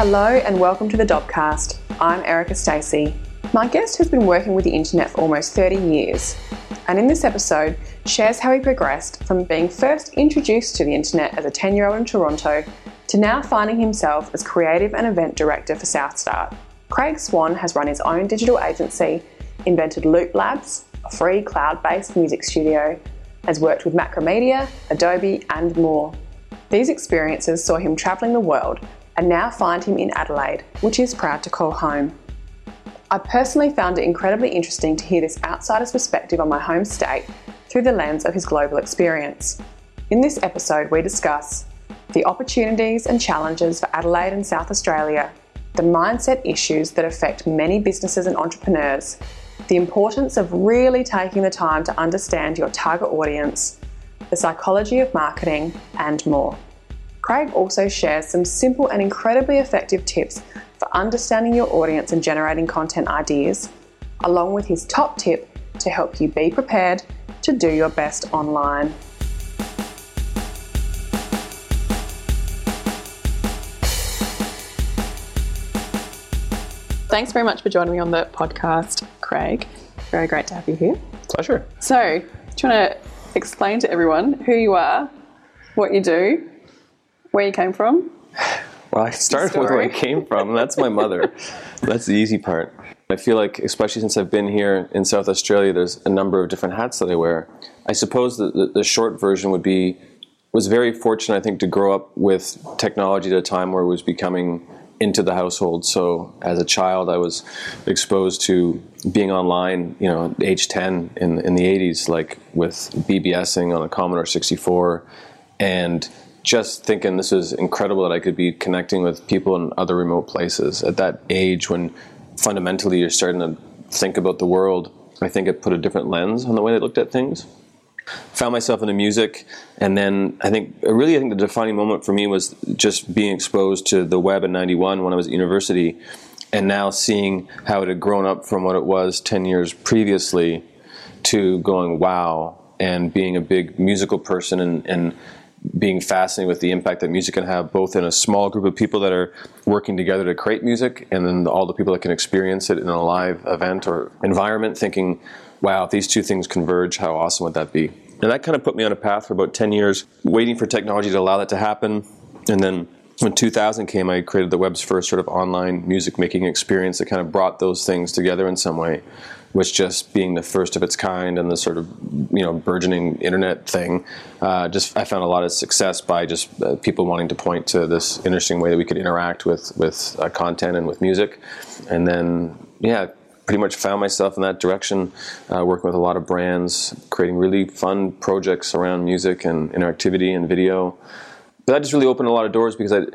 Hello and welcome to the Dobcast. I'm Erica Stacey. My guest has been working with the internet for almost 30 years, and in this episode shares how he progressed from being first introduced to the internet as a 10 year old in Toronto to now finding himself as creative and event director for SouthStart. Craig Swann has run his own digital agency, invented Looplabs, a free cloud based music studio, has worked with Macromedia, Adobe, and more. These experiences saw him travelling the world and now find him in Adelaide, which he is proud to call home. I personally found it incredibly interesting to hear this outsider's perspective on my home state through the lens of his global experience. In this episode, we discuss the opportunities and challenges for Adelaide and South Australia, the mindset issues that affect many businesses and entrepreneurs, the importance of really taking the time to understand your target audience, the psychology of marketing, and more. Craig also shares some simple and incredibly effective tips for understanding your audience and generating content ideas, along with his top tip to help you be prepared to do your best online. Thanks very much for joining me on the podcast, Craig. Very great to have you here. Pleasure. So, do you want to explain to everyone who you are, what you do, where you came from? Well, I started with where I came from. That's my mother. That's the easy part. I feel like, especially since I've been here in South Australia, there's a number of different hats that I wear. I suppose the, the, the short version would be was very fortunate, I think, to grow up with technology at a time where it was becoming into the household. So as a child, I was exposed to being online, you know, age 10 in, in the 80s, like with BBSing on a Commodore 64 and just thinking this was incredible that I could be connecting with people in other remote places at that age when fundamentally you're starting to think about the world. I think it put a different lens on the way they looked at things found myself into music and then i think really i think the defining moment for me was just being exposed to the web in 91 when i was at university and now seeing how it had grown up from what it was 10 years previously to going wow and being a big musical person and, and being fascinated with the impact that music can have both in a small group of people that are working together to create music and then all the people that can experience it in a live event or environment thinking wow, if these two things converge, how awesome would that be? And that kind of put me on a path for about 10 years, waiting for technology to allow that to happen. And then when 2000 came, I created the web's first sort of online music making experience that kind of brought those things together in some way, which just being the first of its kind and the sort of you know burgeoning internet thing. Uh, just I found a lot of success by just uh, people wanting to point to this interesting way that we could interact with with uh, content and with music, and then yeah, pretty much found myself in that direction, uh, working with a lot of brands, creating really fun projects around music and interactivity and video. But that just really opened a lot of doors because I,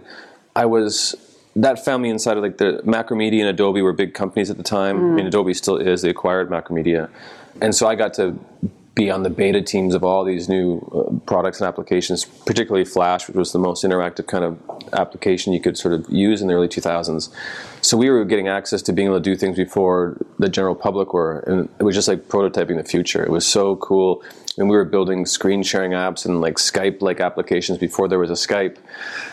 I was that found me inside of like the Macromedia and Adobe were big companies at the time. Mm. I mean, Adobe still is. They acquired Macromedia, and so I got to be on the beta teams of all these new uh, products and applications, particularly Flash, which was the most interactive kind of application you could sort of use in the early 2000s. So we were getting access to being able to do things before the general public were, and it was just like prototyping the future. It was so cool and we were building screen sharing apps and like Skype like applications before there was a Skype,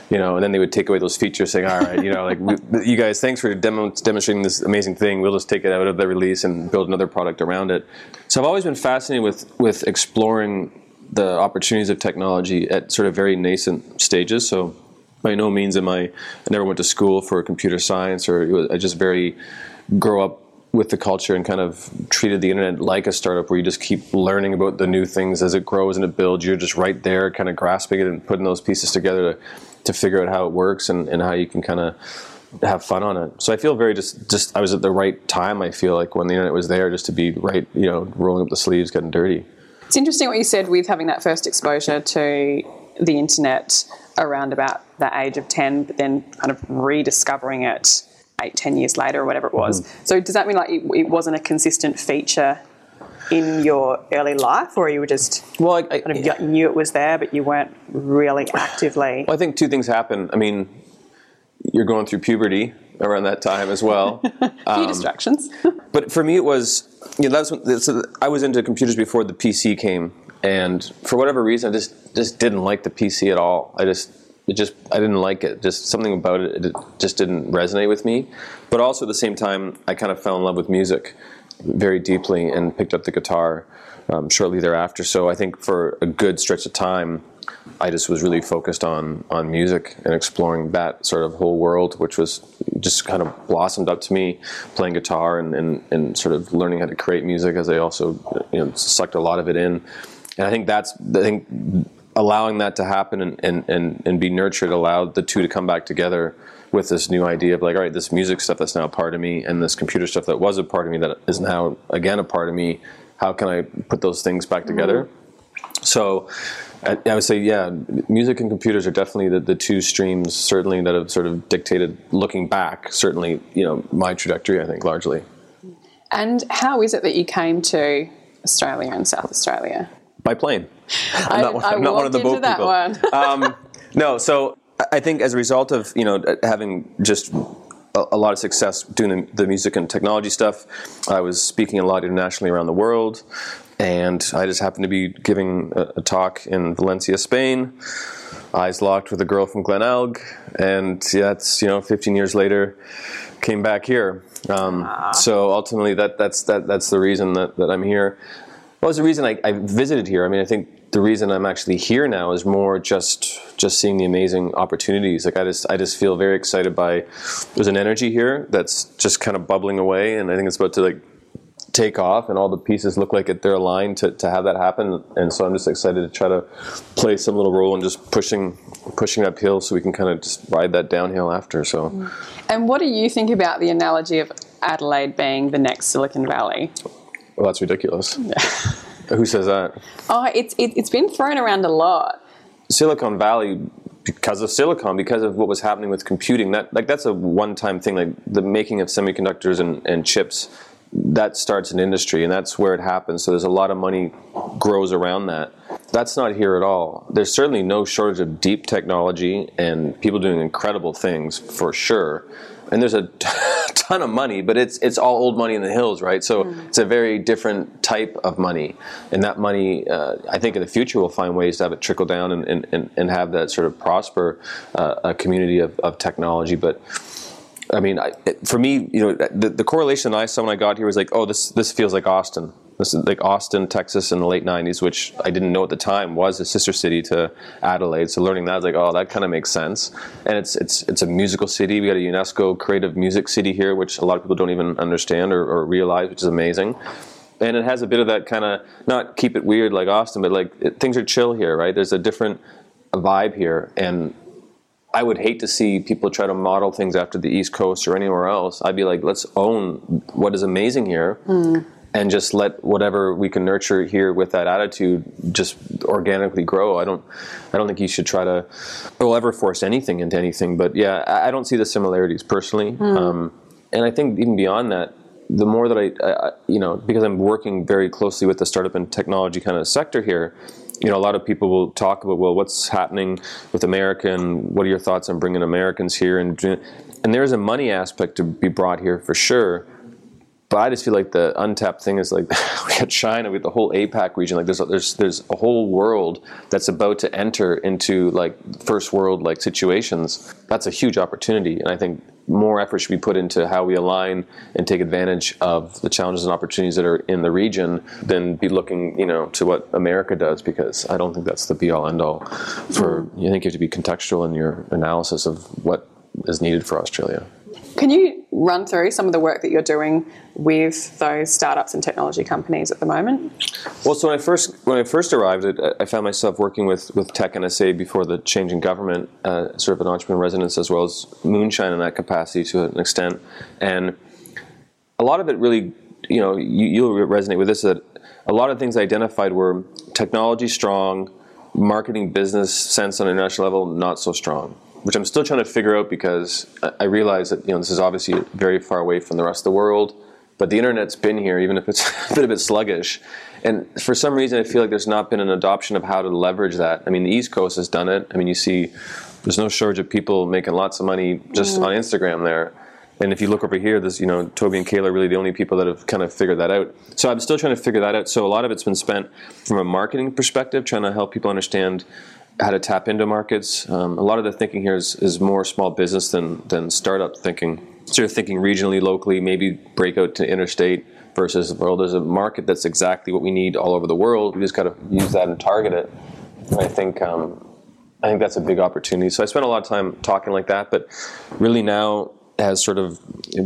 you know, and then they would take away those features saying, all right, you know, like we, you guys, thanks for demo- demonstrating this amazing thing. We'll just take it out of the release and build another product around it. So I've always been fascinated with, with exploring the opportunities of technology at sort of very nascent stages. So by no means am I, I never went to school for computer science or I just very grow up with the culture and kind of treated the internet like a startup where you just keep learning about the new things as it grows and it builds. You're just right there, kind of grasping it and putting those pieces together to, to figure out how it works and, and how you can kind of have fun on it. So I feel very just just I was at the right time. I feel like when the internet was there, just to be right, you know, rolling up the sleeves, getting dirty. It's interesting what you said with having that first exposure to the internet around about the age of ten, but then kind of rediscovering it eight, ten years later or whatever it was. Mm-hmm. So does that mean like it, it, wasn't a consistent feature in your early life, or you were just well, I, I kind of yeah. knew it was there, but you weren't really actively? Well, I think two things happen. I mean, you're going through puberty around that time as well. a few um, distractions. but for me, it was you know, that's when, so I was into computers before the PC came, and for whatever reason, I just just didn't like the PC at all. I just it just I didn't like it. Just something about it, it just didn't resonate with me. But also at the same time, I kind of fell in love with music very deeply and picked up the guitar um, shortly thereafter. So I think for a good stretch of time, I just was really focused on on music and exploring that sort of whole world, which was just kind of blossomed up to me playing guitar and, and, and sort of learning how to create music as I also you know sucked a lot of it in. And I think that's I think allowing that to happen and, and, and, and be nurtured allowed the two to come back together with this new idea of like, all right, this music stuff that's now a part of me and this computer stuff that was a part of me that is now again a part of me. How can I put those things back together? Mm-hmm. So I, I, would say, yeah, music and computers are definitely the, the two streams, certainly that have sort of dictated, looking back, certainly, you know, my trajectory, I think, largely. And how is it that you came to Australia and South Australia? By plane. I'm not, I, I'm not one of the boat people. um, no, so I think as a result of you know having just a, a lot of success doing the, the, music and technology stuff, I was speaking a lot internationally around the world, and I just happened to be giving a, a talk in Valencia, Spain. Eyes locked with a girl from Glenelg, and yeah, it's you know 15 years later, came back here. Um, ah. so ultimately, that that's that that's the reason that, that I'm here. Well, it's the reason I, I visited here. I mean, I think the reason I'm actually here now is more just just seeing the amazing opportunities. Like I just I just feel very excited by there's an energy here that's just kind of bubbling away, and I think it's about to like take off, and all the pieces look like they're aligned to, to have that happen. And so I'm just excited to try to play some little role in just pushing pushing uphill, so we can kind of just ride that downhill after. So. And what do you think about the analogy of Adelaide being the next Silicon Valley? Well, that's ridiculous. Who says that? Oh, it's it, has been thrown around a lot. Silicon Valley, because of silicon, because of what was happening with computing, that like that's a one-time thing. Like the making of semiconductors and, and chips, that starts an industry, and that's where it happens. So there's a lot of money grows around that. That's not here at all. There's certainly no shortage of deep technology and people doing incredible things for sure and there's a ton of money, but it's it's all old money in the hills, right? So mm. it's a very different type of money, and that money, uh, I think, in the future, we'll find ways to have it trickle down and and, and have that sort of prosper uh, a community of, of technology, but. I mean, I, for me, you know, the, the correlation I saw when I got here was like, oh, this this feels like Austin this is like Austin, Texas in the late 90s, which I didn't know at the time was a sister city to Adelaide. So learning that, I was like, oh, that kind of makes sense. And it's, it's, it's a musical city. We got a UNESCO creative music city here, which a lot of people don't even understand or, or realize, which is amazing. And it has a bit of that kind of, not keep it weird like Austin, but like it, things are chill here, right? There's a different vibe here. And I would hate to see people try to model things after the East Coast or anywhere else. I'd be like, let's own what is amazing here. Mm and just let whatever we can nurture here with that attitude just organically grow. I don't, I don't think you should try to, or ever force anything into anything. But yeah, I, don't see the similarities personally. Mm. Um, and I think even beyond that, the more that I, I, you know, because I'm working very closely with the startup and technology kind of sector here, you know, a lot of people will talk about, well, what's happening with America and what are your thoughts on bringing Americans here? And, and there's a money aspect to be brought here for sure but I just feel like the untapped thing is like we got China, we got the whole APAC region. Like there's there's there's a whole world that's about to enter into like first world like situations. That's a huge opportunity, and I think more effort should be put into how we align and take advantage of the challenges and opportunities that are in the region than be looking, you know, to what America does because I don't think that's the be all end all. For mm. you think you have to be contextual in your analysis of what is needed for Australia. Can you run through some of the work that you're doing with those startups and technology companies at the moment? Well, so when I first when I first arrived, I found myself working with with TechInSA before the change in government, uh, sort of an entrepreneur residence as well as moonshine in that capacity to an extent, and a lot of it really, you know, you, you'll resonate with this that a lot of things I identified were technology strong, marketing business sense on a national level not so strong which I'm still trying to figure out because I realize that you know this is obviously very far away from the rest of the world, but the internet's been here, even if it's been a bit sluggish. And for some reason, I feel like there's not been an adoption of how to leverage that. I mean, the East Coast has done it. I mean, you see, there's no shortage of people making lots of money just mm. on Instagram there. And if you look over here, there's you know Tobi and Kayla are really the only people that have kind of figured that out. So I'm still trying to figure that out. So a lot of it's been spent from a marketing perspective, trying to help people understand how to tap into markets. Um, a lot of the thinking here is, is more small business than than startup thinking. Sort of thinking regionally, locally, maybe break out to interstate versus well, there's a market that's exactly what we need all over the world. We just got to use that and target it. And I think um, I think that's a big opportunity. So I spent a lot of time talking like that, but really now as sort of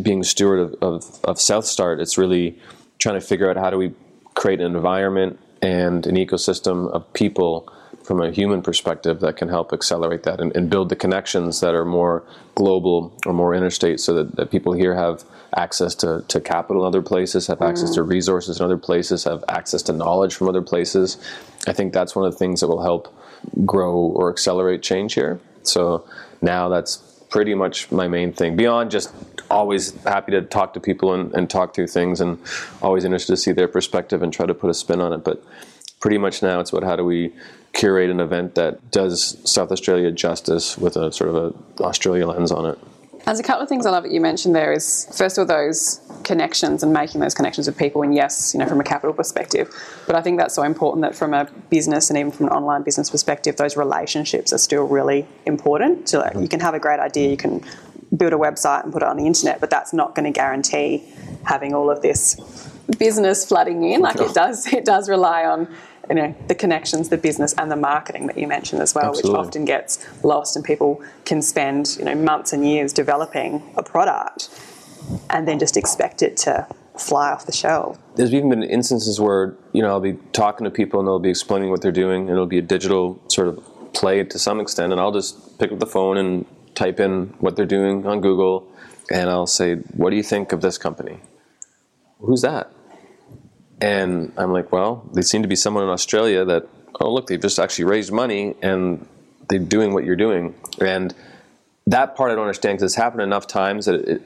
being steward of, of, of SouthStart, it's really trying to figure out how do we create an environment and an ecosystem of people from a human perspective that can help accelerate that and, and, build the connections that are more global or more interstate so that, that people here have access to, to capital in other places, have access mm. to resources in other places, have access to knowledge from other places. I think that's one of the things that will help grow or accelerate change here. So now that's pretty much my main thing. Beyond just always happy to talk to people and, and talk through things and always interested to see their perspective and try to put a spin on it. But pretty much now it's about how do we curate an event that does South Australia justice with a sort of a Australia lens on it. There's a couple of things I love that you mentioned there is first of all those connections and making those connections with people and yes, you know, from a capital perspective. But I think that's so important that from a business and even from an online business perspective, those relationships are still really important. So like, you can have a great idea, you can build a website and put it on the internet, but that's not going to guarantee having all of this business flooding in. Like it does it does rely on you know the connections, the business, and the marketing that you mentioned as well, Absolutely. which often gets lost, and people can spend you know months and years developing a product, and then just expect it to fly off the shelf. There's even been instances where you know I'll be talking to people and they'll be explaining what they're doing, and it'll be a digital sort of play to some extent, and I'll just pick up the phone and type in what they're doing on Google, and I'll say, "What do you think of this company?" Who's that? And I'm like, well, they seem to be someone in Australia that, oh, look, they've just actually raised money and they're doing what you're doing. And that part I don't understand because it's happened enough times that it,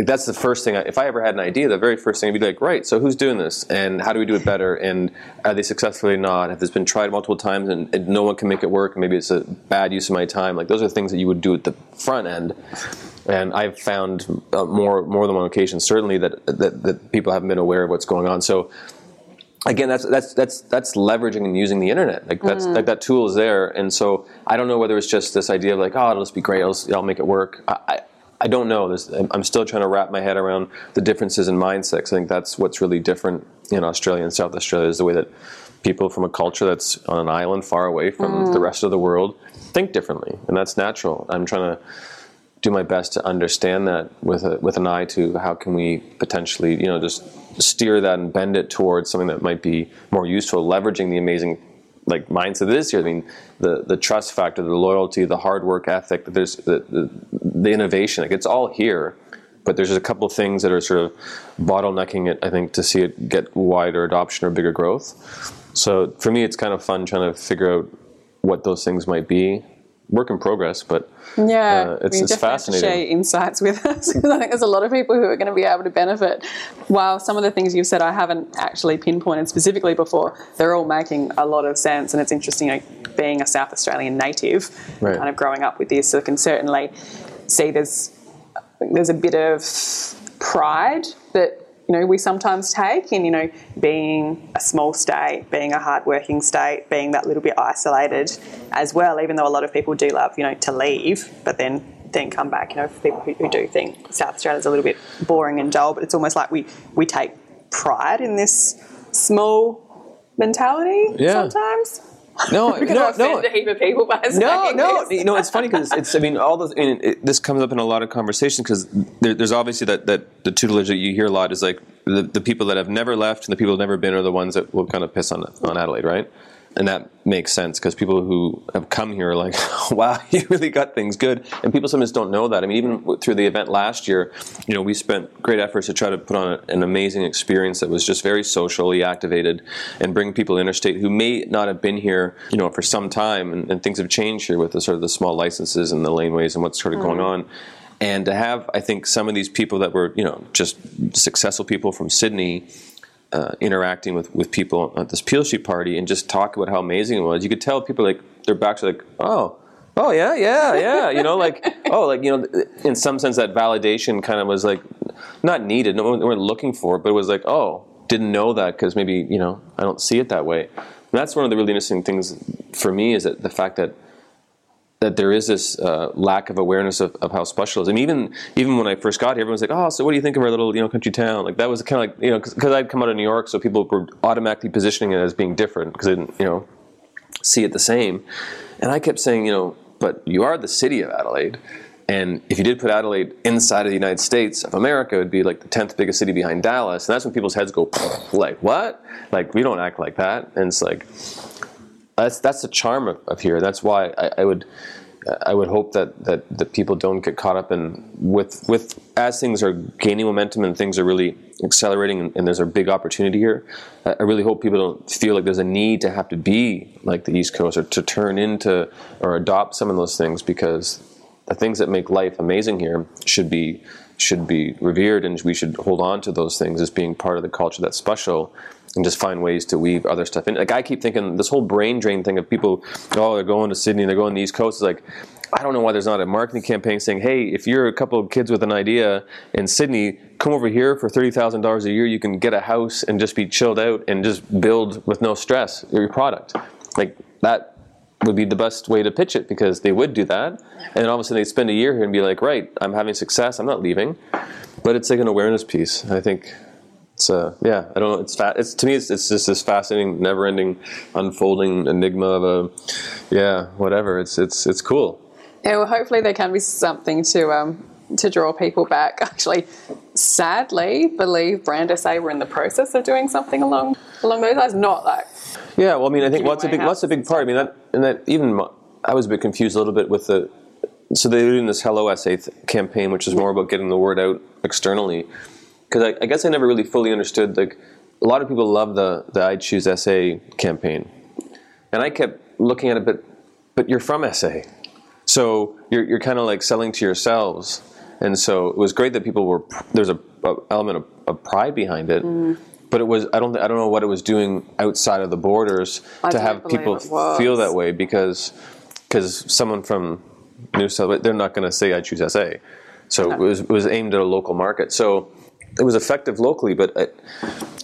like that's the first thing. I, if I ever had an idea, the very first thing I'd be like, right, so who's doing this, and how do we do it better, and are they successfully or not? Have this been tried multiple times, and, and, no one can make it work? Maybe it's a bad use of my time. Like those are things that you would do at the front end, and I've found uh, more more than one occasion, certainly that, that that people haven't been aware of what's going on. So again that's that's that's that's leveraging and using the internet like that's mm-hmm. like that tool is there and so i don't know whether it's just this idea of like oh it'll just be great i'll, I'll make it work I, I, don't know. There's, i'm still trying to wrap my head around the differences in mindsets. I think that's what's really different in australia and south australia is the way that people from a culture that's on an island far away from mm. the rest of the world think differently and that's natural. I'm trying to do my best to understand that with a, with an eye to how can we potentially you know just steer that and bend it towards something that might be more useful, leveraging the amazing like mindset that is here. I mean, the the trust factor, the loyalty, the hard work ethic, there's the, the, the innovation. Like it's all here, but there's a couple of things that are sort of bottlenecking it. I think to see it get wider adoption or bigger growth. So for me, it's kind of fun trying to figure out what those things might be work in progress, but yeah, uh, it's, it's fascinating. share insights with us because I think there's a lot of people who are going to be able to benefit. While some of the things you've said I haven't actually pinpointed specifically before, they're all making a lot of sense, and it's interesting. Know, being a South Australian native, right. kind of growing up with this, so I can certainly see there's there's a bit of pride that you know we sometimes take in you know being a small state, being a hardworking state, being that little bit isolated as well. Even though a lot of people do love you know to leave, but then then come back. You know, for people who, who do think South australia's a little bit boring and dull, but it's almost like we we take pride in this small mentality yeah. sometimes. No, no, no. A heap of people by no, no. This. You know, it's funny because it's. I mean, all those. I mean, it, this comes up in a lot of conversations because there, there's obviously that that the tutelage that you hear a lot is like the, the people that have never left and the people who've never been are the ones that will kind of piss on on Adelaide, right? And that makes sense because people who have come here are like, "Wow, you really got things good," and people sometimes don't know that. I mean, even through the event last year, you know, we spent great efforts to try to put on an amazing experience that was just very socially activated and bring people interstate who may not have been here, you know, for some time, and, and things have changed here with the sort of the small licenses and the laneways and what's sort of mm-hmm. going on. And to have, I think, some of these people that were, you know, just successful people from Sydney uh, interacting with, with people at this Peel Street party and just talk about how amazing it was. You could tell people like their backs are like, oh, oh yeah, yeah, yeah. You know, like oh, like you know, in some sense that validation kind of was like not needed. No one weren't looking for it, but it was like oh, didn't know that because maybe you know I don't see it that way. And that's one of the really interesting things for me is that the fact that that there is this uh, lack of awareness of, of how special it is. I mean, even even when I first got here, everyone was like, "Oh, so what do you think of our little you know country town?" Like that was kind of like you know because I'd come out of New York, so people were automatically positioning it as being different because they didn't you know see it the same. And I kept saying, you know, but you are the city of Adelaide. And if you did put Adelaide inside of the United States of America, it would be like the 10th biggest city behind Dallas. And that's when people's heads go, like, what? Like, we don't act like that. And it's like, that's, that's the charm of, of here. That's why I, I would. I would hope that, that, that people don't get caught up in with with as things are gaining momentum and things are really accelerating and, and, there's a big opportunity here. I really hope people don't feel like there's a need to have to be like the East Coast or to turn into or adopt some of those things because the things that make life amazing here should be should be revered and we should hold on to those things as being part of the culture that's special and just find ways to weave other stuff in. Like I keep thinking this whole brain drain thing of people, oh, they're going to Sydney, they're going to the East Coast. Is like, I don't know why there's not a marketing campaign saying, hey, if you're a couple of kids with an idea in Sydney, come over here for thirty thousand dollars a year. You can get a house and just be chilled out and just build with no stress your product. Like that would be the best way to pitch it because they would do that, and then all of a sudden they'd spend a year here and be like, right, I'm having success. I'm not leaving. But it's like an awareness piece. I think it's uh, yeah, I don't know. It's fa- it's to me, it's, it's just this fascinating, never-ending, unfolding enigma of a yeah, whatever. It's it's it's cool. Yeah, well, hopefully there can be something to um, to draw people back. Actually, sadly, believe Brand SA were in the process of doing something along along those lines. Not like yeah. Well, I mean, I think what's a big what's a big part. I mean, that and that even I was a bit confused a little bit with the. So they're doing this Hello SA th- campaign, which is more about getting the word out externally because I, I, guess I never really fully understood. Like a lot of people love the the I Choose SA campaign, and I kept looking at it, but but you're from SA, so you're you're kind of like selling to yourselves, and so it was great that people were there's a, a element of, of, pride behind it. Mm. But it was I don't I don't know what it was doing outside of the borders I to have people feel that way because because someone from New South they're not going to say I choose SA, so no. it was it was aimed at a local market. So it was effective locally, but I,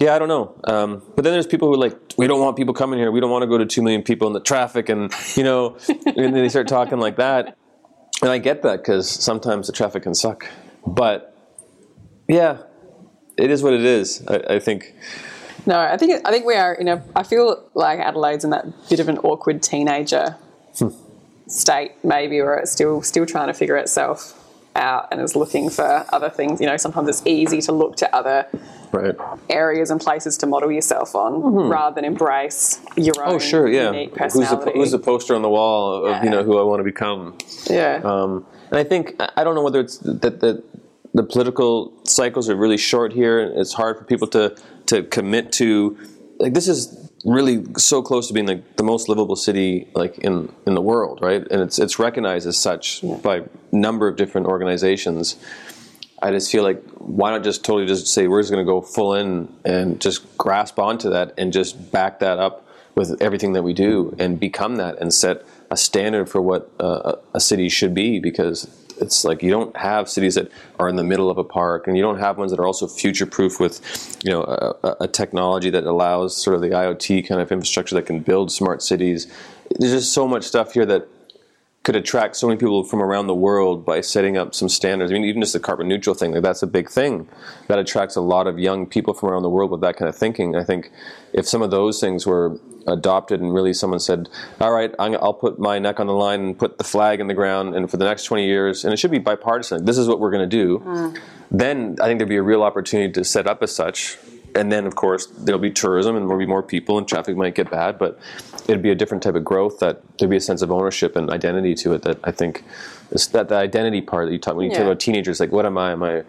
yeah, I don't know. Um, but then there's people who are like, we don't want people coming here. We don't want to go to two million people in the traffic, and you know, and then they start talking like that. And I get that because sometimes the traffic can suck. But yeah, it is what it is. I, I think. No, I think I think we are in a. I feel like Adelaide's in that bit of an awkward teenager hmm. state, maybe, where it's still still trying to figure itself out and is looking for other things. You know, sometimes it's easy to look to other right. areas and places to model yourself on mm-hmm. rather than embrace your oh, own oh, sure, yeah. unique personality. Who's the, who's the poster on the wall of, yeah. you know, who I want to become? Yeah. Um, and I think, I don't know whether it's that the, the political cycles are really short here. It's hard for people to, to commit to, like, this is really so close to being like the most livable city like in in the world, right? And it's it's recognized as such yeah. by a number of different organizations. I just feel like why not just totally just say we're just going to go full in and just grasp onto that and just back that up with everything that we do and become that and set a standard for what uh, a city should be because it's like you don't have cities that are in the middle of a park, and you don't have ones that are also future proof with, you know, a, a, technology that allows sort of the IoT kind of infrastructure that can build smart cities. There's just so much stuff here that could attract so many people from around the world by setting up some standards. I mean, even just the carbon neutral thing, like that's a big thing. That attracts a lot of young people from around the world with that kind of thinking. I think if some of those things were adopted and really someone said, all right, I'll put my neck on the line and put the flag in the ground, and for the next 20 years, and it should be bipartisan, this is what we're going to do, mm. then I think there'd be a real opportunity to set up as such and then of course there'll be tourism and there'll be more people and traffic might get bad but it'd be a different type of growth that there'd be a sense of ownership and identity to it that i think is that the identity part that you talk when you yeah. talk about teenagers like what am i? Am i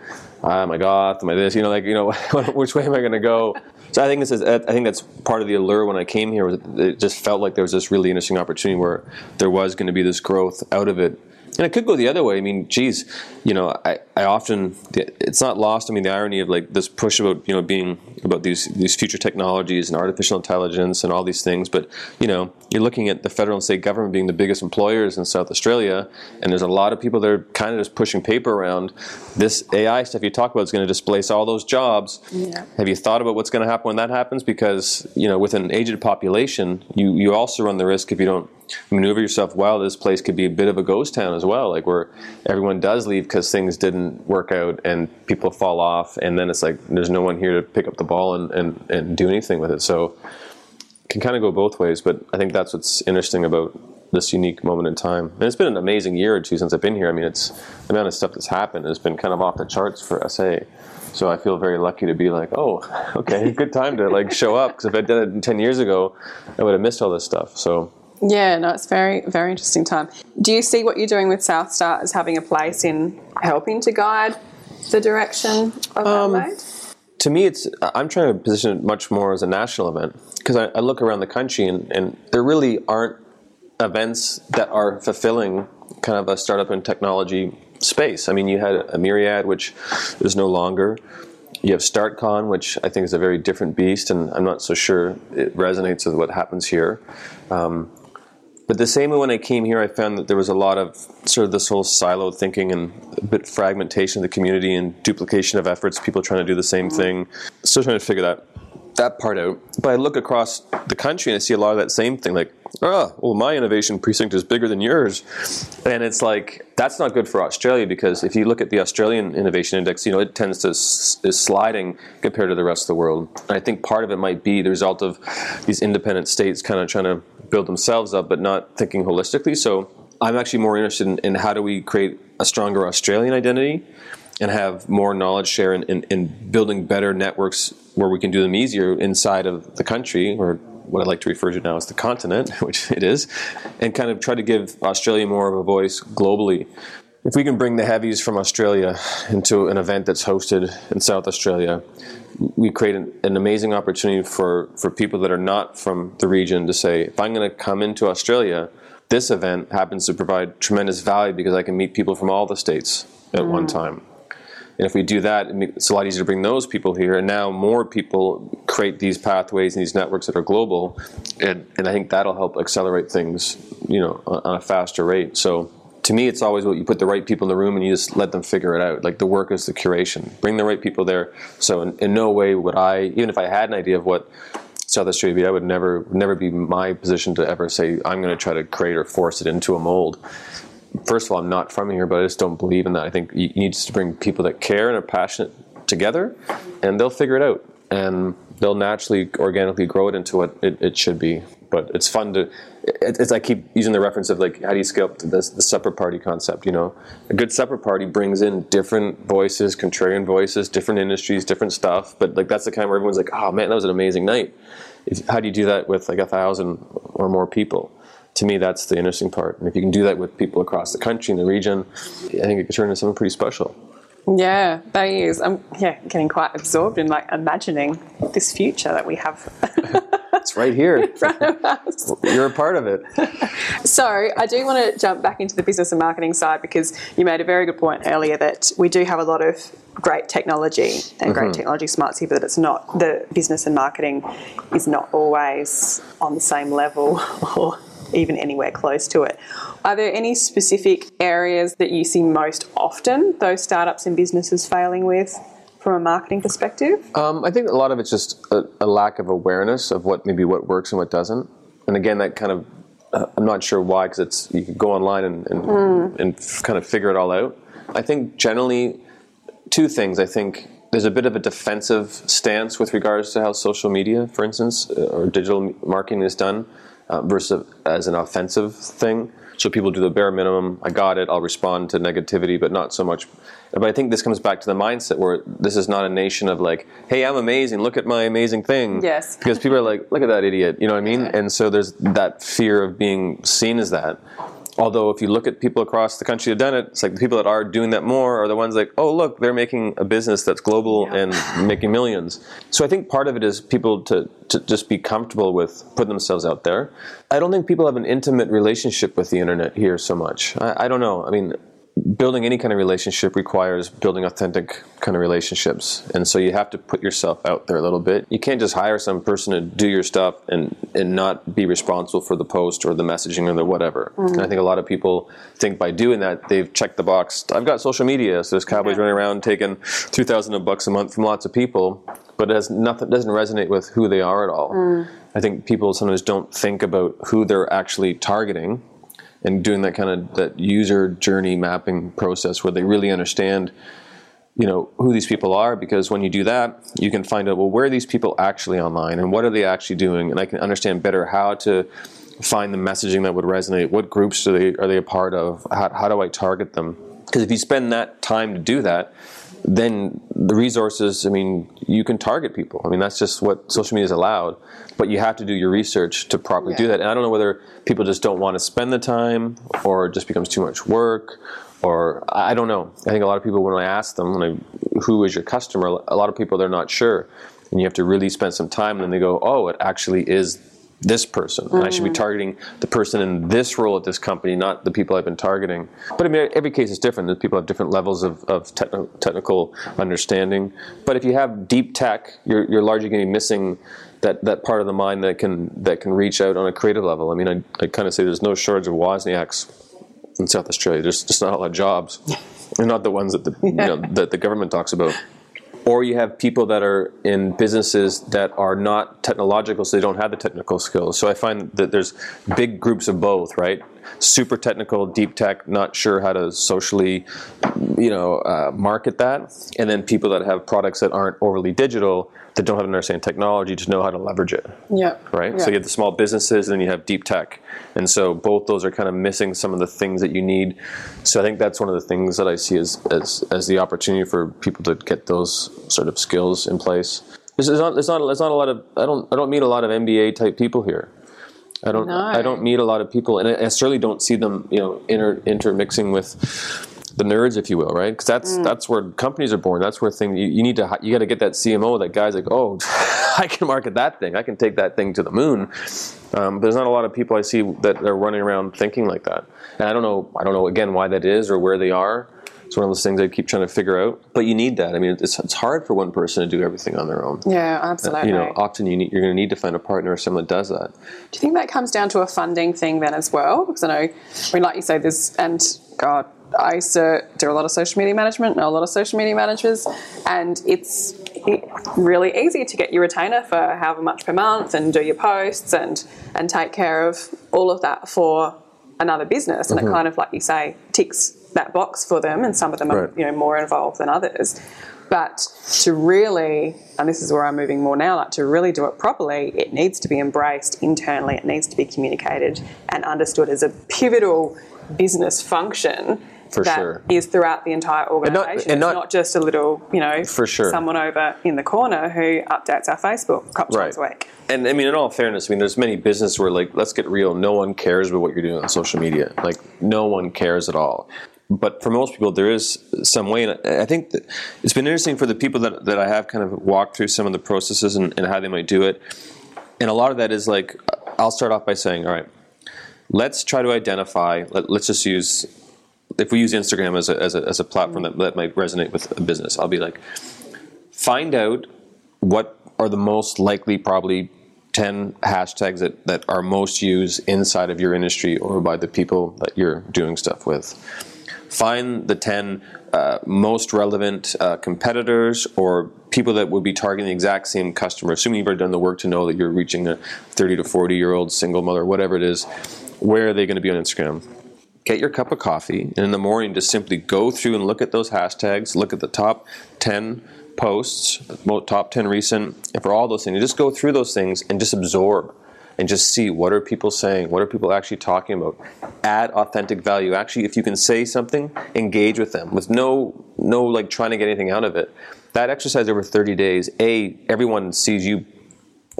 ah, am i goth? Am i this? You know like you know which way am i going to go? So i think this is i think that's part of the allure when i came here it just felt like there was this really interesting opportunity where there was going to be this growth out of it and it could go the other way. I mean, geez, you know, I, I often it's not lost. I mean, the irony of like this push about you know being about these these future technologies and artificial intelligence and all these things. But you know, you're looking at the federal and state government being the biggest employers in South Australia, and there's a lot of people that are kind of just pushing paper around. This AI stuff you talk about is going to displace all those jobs. Yeah. Have you thought about what's going to happen when that happens? Because you know, with an aged population, you you also run the risk if you don't maneuver yourself well, this place could be a bit of a ghost town as well, like where everyone does leave because things didn't work out and people fall off, and then it's like there's no one here to pick up the ball and, and, and do anything with it. So it can kind of go both ways, but I think that's what's interesting about this unique moment in time. And it's been an amazing year or two since I've been here. I mean, it's the amount of stuff that's happened has been kind of off the charts for SA. So I feel very lucky to be like, oh, okay, good time to like show up. Because if I'd done it ten years ago, I would have missed all this stuff. So yeah, no, it's very very interesting time. Do you see what you're doing with SouthStart as having a place in helping to guide the direction of um, Adelaide? To me, it's I'm trying to position it much more as a national event because I, I, look around the country and, and there really aren't events that are fulfilling kind of a startup and technology space. I mean, you had a Myriad, which is no longer. You have StartCon, which I think is a very different beast, and I'm not so sure it resonates with what happens here. Um, but the same way when I came here, I found that there was a lot of sort of this whole silo thinking and a bit fragmentation of the community and duplication of efforts, people trying to do the same mm-hmm. thing. Still trying to figure that that part out. But I look across the country and I see a lot of that same thing. Like, oh, well, my innovation precinct is bigger than yours, and it's like that's not good for Australia because if you look at the Australian Innovation Index, you know it tends to is sliding compared to the rest of the world. And I think part of it might be the result of these independent states kind of trying to build themselves up, but not thinking holistically. So I'm actually more interested in, in how do we create a stronger Australian identity and have more knowledge share in, in, in, building better networks where we can do them easier inside of the country or what I like to refer to now as the continent, which it is, and kind of try to give Australia more of a voice globally. If we can bring the heavies from Australia into an event that's hosted in South Australia, we create an, an amazing opportunity for, for people that are not from the region to say, if I'm going to come into Australia, this event happens to provide tremendous value because I can meet people from all the states at mm. one time. And if we do that, it's a lot easier to bring those people here. And now more people create these pathways and these networks that are global. And, and I think that'll help accelerate things, you know, on a faster rate. So to me, it's always what you put the right people in the room and you just let them figure it out. Like the work is the curation. Bring the right people there. So in, in no way would I, even if I had an idea of what South Australia would be, I would never, never be my position to ever say I'm going to try to create or force it into a mold first of all, I'm not from here, but I just don't believe in that. I think you need to bring people that care and are passionate together, and they'll figure it out, and they'll naturally, organically grow it into what it, it should be. But it's fun to. it's I keep using the reference of like how do you scale up this the supper party concept? You know, a good supper party brings in different voices, contrarian voices, different industries, different stuff. But like that's the kind where everyone's like, oh man, that was an amazing night. If, how do you do that with like a thousand or more people? to me, that's the interesting part. And if you can do that with people across the country and the region, I think it could turn into something pretty special. Yeah, that is. I'm yeah getting quite absorbed in like imagining this future that we have. it's right here. in front of us. You're a part of it. so I do want to jump back into the business and marketing side because you made a very good point earlier that we do have a lot of great technology and great mm-hmm. technology smarts here, but that it's not the business and marketing is not always on the same level or even anywhere close to it. Are there any specific areas that you see most often those startups and businesses failing with? From a marketing perspective, um, I think a lot of it's just a, a, lack of awareness of what maybe what works and what doesn't. And again, that kind of uh, I'm not sure why because it's you can go online and and, mm. and f- kind of figure it all out. I think generally two things. I think there's a bit of a defensive stance with regards to how social media, for instance, uh, or digital marketing is done uh, versus as an offensive thing. So people do the bare minimum. I got it. I'll respond to negativity, but not so much. But I think this comes back to the mindset where this is not a nation of like, "Hey, I'm amazing. Look at my amazing thing." Yes. Because people are like, "Look at that idiot." You know what I mean? And so there's that fear of being seen as that. Although, if you look at people across the country who've done it, it's like the people that are doing that more are the ones like, oh, look, they're making a business that's global yeah. and making millions. So I think part of it is people to, to just be comfortable with putting themselves out there. I don't think people have an intimate relationship with the internet here so much. I, I don't know. I mean, building any kind of relationship requires building authentic kind of relationships and so you have to put yourself out there a little bit you can't just hire some person to do your stuff and and not be responsible for the post or the messaging or the whatever mm-hmm. and i think a lot of people think by doing that they've checked the box i've got social media so there's cowboys yeah. running around taking 3000 bucks a month from lots of people but it has nothing doesn't resonate with who they are at all mm. I think people sometimes don't think about who they're actually targeting and doing that kind of that user journey mapping process where they really understand you know who these people are because when you do that you can find out well where are these people actually online and what are they actually doing? And i can understand better how to find the messaging that would resonate. What groups are they are they a part of? How, how do i target them? Because if you spend that time to do that then the resources i mean you can target people i mean that's just what social media is allowed but you have to do your research to properly yeah. do that and i don't know whether people just don't want to spend the time or it just becomes too much work or I don't know. I think a lot of people, when I ask them, when I, who is your customer, a lot of people they're not sure, and you have to really spend some time. And then they go, oh, it actually is this person. Mm. I should be mm. targeting the person in this role at this company, not the people I've been targeting. But I mean, every case is different. The People have different levels of, of technical understanding. But if you have deep tech, you're, you're largely going to be missing that, that part of the mind that can that can reach out on a creative level. I mean, I, I kind of say there's no shortage of Wozniaks in South Australia. There's just not a lot of jobs, and not the ones that the you know, that the government talks about. Or you have people that are in businesses that are not technological, so they don't have the technical skills. So I find that there's big groups of both, right? Super technical, deep tech, not sure how to socially, you know, uh, market that, and then people that have products that aren't overly digital, that don't have to understand technology to know how to leverage it. Yeah. Right? Yeah. So you have the small businesses and then you have deep tech. And so both those are kind of missing some of the things that you need. So I think that's one of the things that I see as, as, as the opportunity for people to get those sort of skills in place. There's not, there's not, there's not a lot of, I don't, I don't meet a lot of MBA type people here. I don't, no. I don't meet a lot of people, and I, I certainly don't see them, you know, inter, intermixing with the nerds, if you will, right? Because that's mm. that's where companies are born. That's where things you, you need to you got to get that CMO. That guy's like, oh, I can market that thing. I can take that thing to the moon. Um, there's not a lot of people I see that are running around thinking like that, and I don't know. I don't know again why that is or where they are. It's one of those things I keep trying to figure out. But you need that. I mean, it's, it's hard for one person to do everything on their own. Yeah, absolutely. Uh, you know, often you need, you're going to need to find a partner or someone that does that. Do you think that comes down to a funding thing then as well? Because I know, I mean, like you say, there's and God, I used to do a lot of social media management, know a lot of social media managers, and it's really easy to get your retainer for however much per month and do your posts and and take care of all of that for another business. And mm-hmm. it kind of, like you say, ticks that box for them, and some of them are you know more involved than others. But to really, and this is where I'm moving more now, like to really do it properly, it needs to be embraced internally. It needs to be communicated and understood as a pivotal business function for that sure. is throughout the entire organisation. And not, and not, not, just a little, you know, for sure. someone over in the corner who updates our Facebook a couple right. times a week. And I mean, in all fairness, I mean, there's many businesses where, like, let's get real. No one cares about what you're doing on social media. Like, no one cares at all. But for most people, there is some way. And I think it's been interesting for the people that, that I have kind of walked through some of the processes and, and how they might do it. And a lot of that is like, I'll start off by saying, all right, let's try to identify, let, us just use if we use Instagram as a, as a, as a platform that, that might resonate with a business, I'll be like, find out what are the most likely, probably 10 hashtags that, that are most used inside of your industry or by the people that you're doing stuff with. Find the 10 uh, most relevant uh, competitors or people that would be targeting the exact same customer, assuming you've already done the work to know that you're reaching a 30 to 40 year old single mother, whatever it is. Where are they going to be on Instagram? get your cup of coffee, and in the morning just simply go through and look at those hashtags, look at the top 10 posts, top 10 recent, and for all those things, you just go through those things and just absorb and just see what are people saying, what are people actually talking about. Add authentic value. Actually, if you can say something, engage with them with no no like trying to get anything out of it. That exercise over 30 days, A, everyone sees you